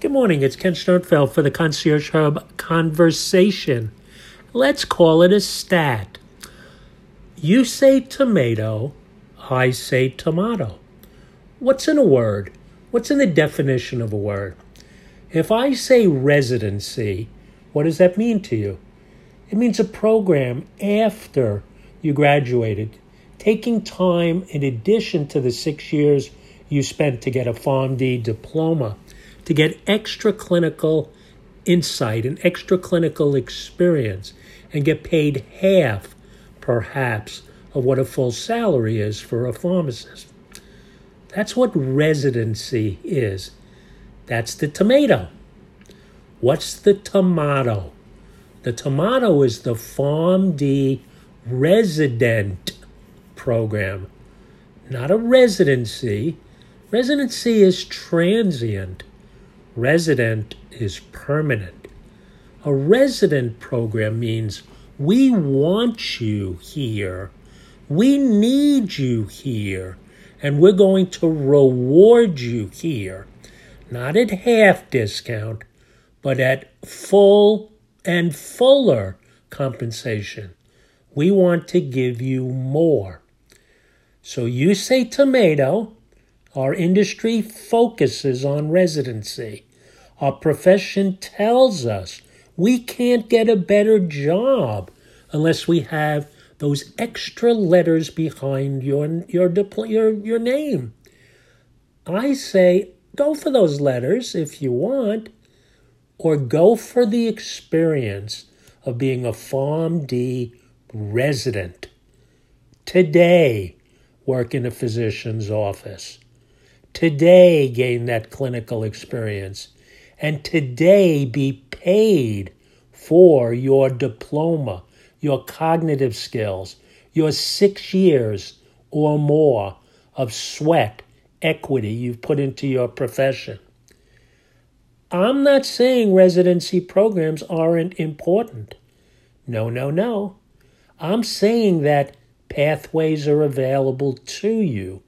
Good morning. It's Ken Sternfeld for the Concierge Hub Conversation. Let's call it a stat. You say tomato, I say tomato. What's in a word? What's in the definition of a word? If I say residency, what does that mean to you? It means a program after you graduated, taking time in addition to the six years you spent to get a PharmD diploma to get extra clinical insight and extra clinical experience and get paid half, perhaps, of what a full salary is for a pharmacist. That's what residency is. That's the tomato. What's the tomato? The tomato is the PharmD resident program, not a residency. Residency is transient. Resident is permanent. A resident program means we want you here. We need you here. And we're going to reward you here. Not at half discount, but at full and fuller compensation. We want to give you more. So you say tomato. Our industry focuses on residency. Our profession tells us we can't get a better job unless we have those extra letters behind your your your your name. I say go for those letters if you want, or go for the experience of being a PharmD resident. Today, work in a physician's office. Today, gain that clinical experience and today be paid for your diploma, your cognitive skills, your six years or more of sweat, equity you've put into your profession. I'm not saying residency programs aren't important. No, no, no. I'm saying that pathways are available to you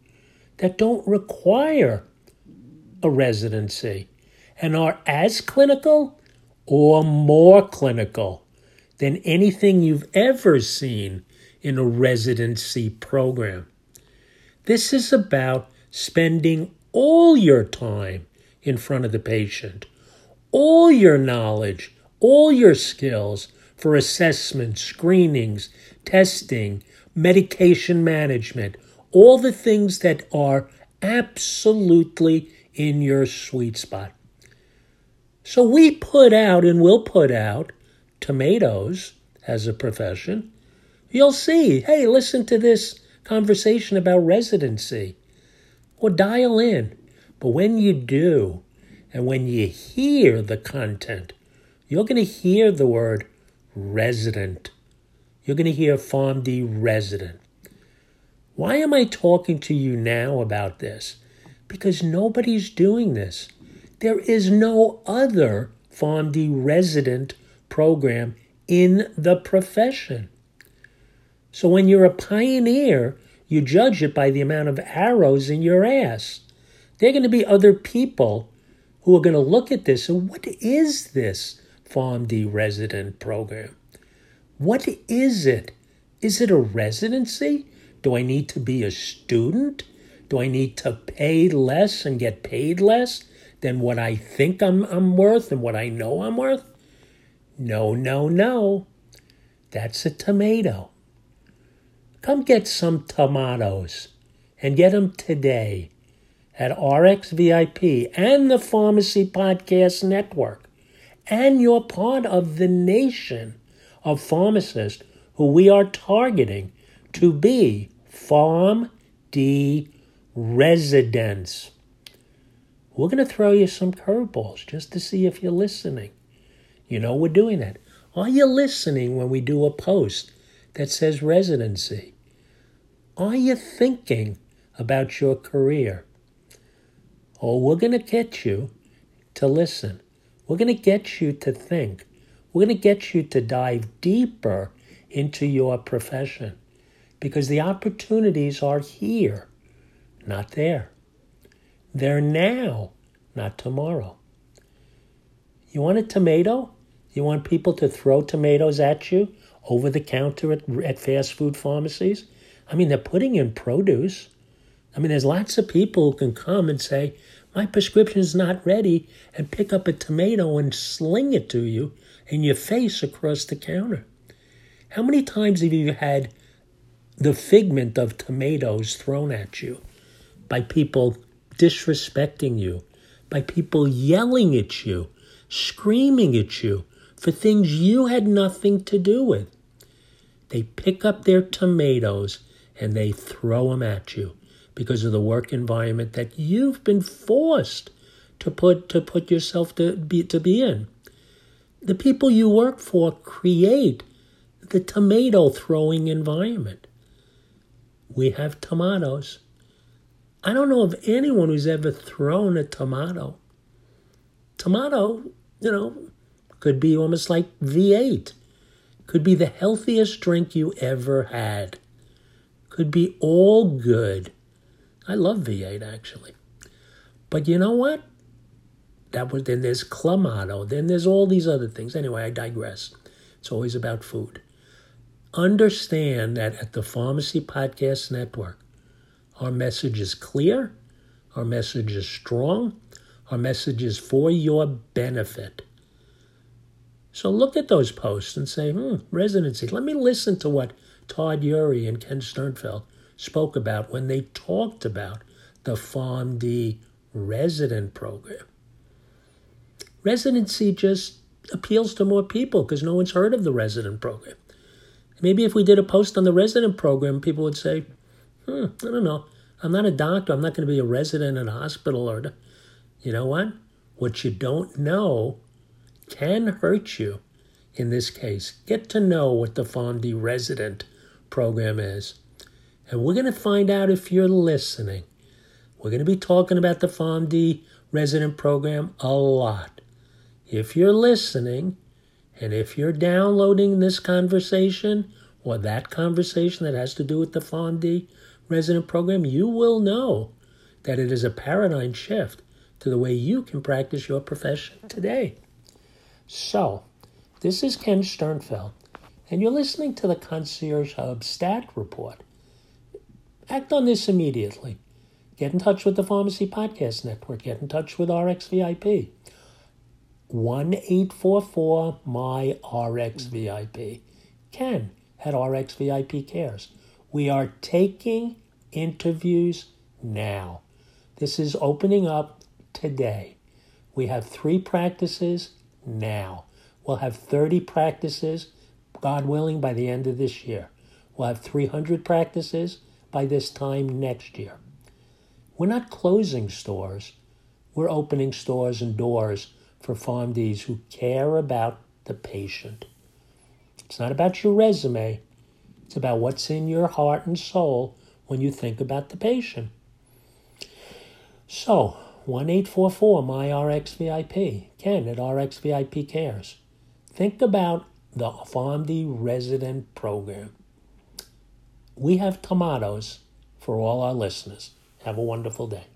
that don't require a residency and are as clinical or more clinical than anything you've ever seen in a residency program. This is about spending all your time in front of the patient, all your knowledge, all your skills for assessment, screenings, testing, medication management, all the things that are absolutely in your sweet spot. So we put out and will put out tomatoes as a profession. You'll see, hey, listen to this conversation about residency or dial in. But when you do, and when you hear the content, you're going to hear the word resident. You're going to hear Farm PharmD resident. Why am I talking to you now about this? Because nobody's doing this. There is no other PharmD resident program in the profession. So when you're a pioneer, you judge it by the amount of arrows in your ass. There are going to be other people who are going to look at this and what is this PharmD resident program? What is it? Is it a residency? Do I need to be a student? Do I need to pay less and get paid less? Than what I think I'm, I'm worth and what I know I'm worth? No, no, no. That's a tomato. Come get some tomatoes and get them today at RxVIP and the Pharmacy Podcast Network. And you're part of the nation of pharmacists who we are targeting to be Farm D residents. We're going to throw you some curveballs just to see if you're listening. You know, we're doing that. Are you listening when we do a post that says residency? Are you thinking about your career? Oh, we're going to get you to listen. We're going to get you to think. We're going to get you to dive deeper into your profession because the opportunities are here, not there. They're now, not tomorrow. You want a tomato? You want people to throw tomatoes at you over the counter at, at fast food pharmacies? I mean, they're putting in produce. I mean, there's lots of people who can come and say, My prescription is not ready, and pick up a tomato and sling it to you in your face across the counter. How many times have you had the figment of tomatoes thrown at you by people disrespecting you, by people yelling at you, screaming at you for things you had nothing to do with? They pick up their tomatoes and they throw them at you because of the work environment that you've been forced to put to put yourself to be to be in. The people you work for create the tomato throwing environment. We have tomatoes. I don't know of anyone who's ever thrown a tomato. Tomato, you know, could be almost like V8. Could be the healthiest drink you ever had. Could be all good. I love V8 actually. But you know what? That was then there's clamato, then there's all these other things. Anyway, I digress. It's always about food. Understand that at the Pharmacy Podcast Network, our message is clear, our message is strong, our message is for your benefit. So look at those posts and say, hmm, residency. Let me listen to what Todd Eury and Ken Sternfeld spoke about when they talked about the PharmD resident program. Residency just appeals to more people because no one's heard of the resident program. Maybe if we did a post on the resident program, people would say, hmm, I don't know. I'm not a doctor. I'm not going to be a resident in a hospital or, you know what? What you don't know can hurt you in this case. Get to know what the PharmD resident program is. And we're going to find out if you're listening. We're going to be talking about the PharmD resident program a lot. If you're listening, and if you're downloading this conversation or that conversation that has to do with the PharmD resident program, you will know that it is a paradigm shift to the way you can practice your profession today. So, this is Ken Sternfeld, and you're listening to the Concierge Hub Stat Report. Act on this immediately. Get in touch with the Pharmacy Podcast Network. Get in touch with RxVIP. 1 844 My RxVIP. Ken at RxVIP Cares. We are taking interviews now. This is opening up today. We have three practices now. We'll have 30 practices, God willing, by the end of this year. We'll have 300 practices by this time next year. We're not closing stores, we're opening stores and doors for PharmDs who care about the patient. It's not about your resume, it's about what's in your heart and soul when you think about the patient. So, 1 844 MyRxVIP, Ken at RxVIP Cares. Think about the PharmD resident program. We have tomatoes for all our listeners. Have a wonderful day.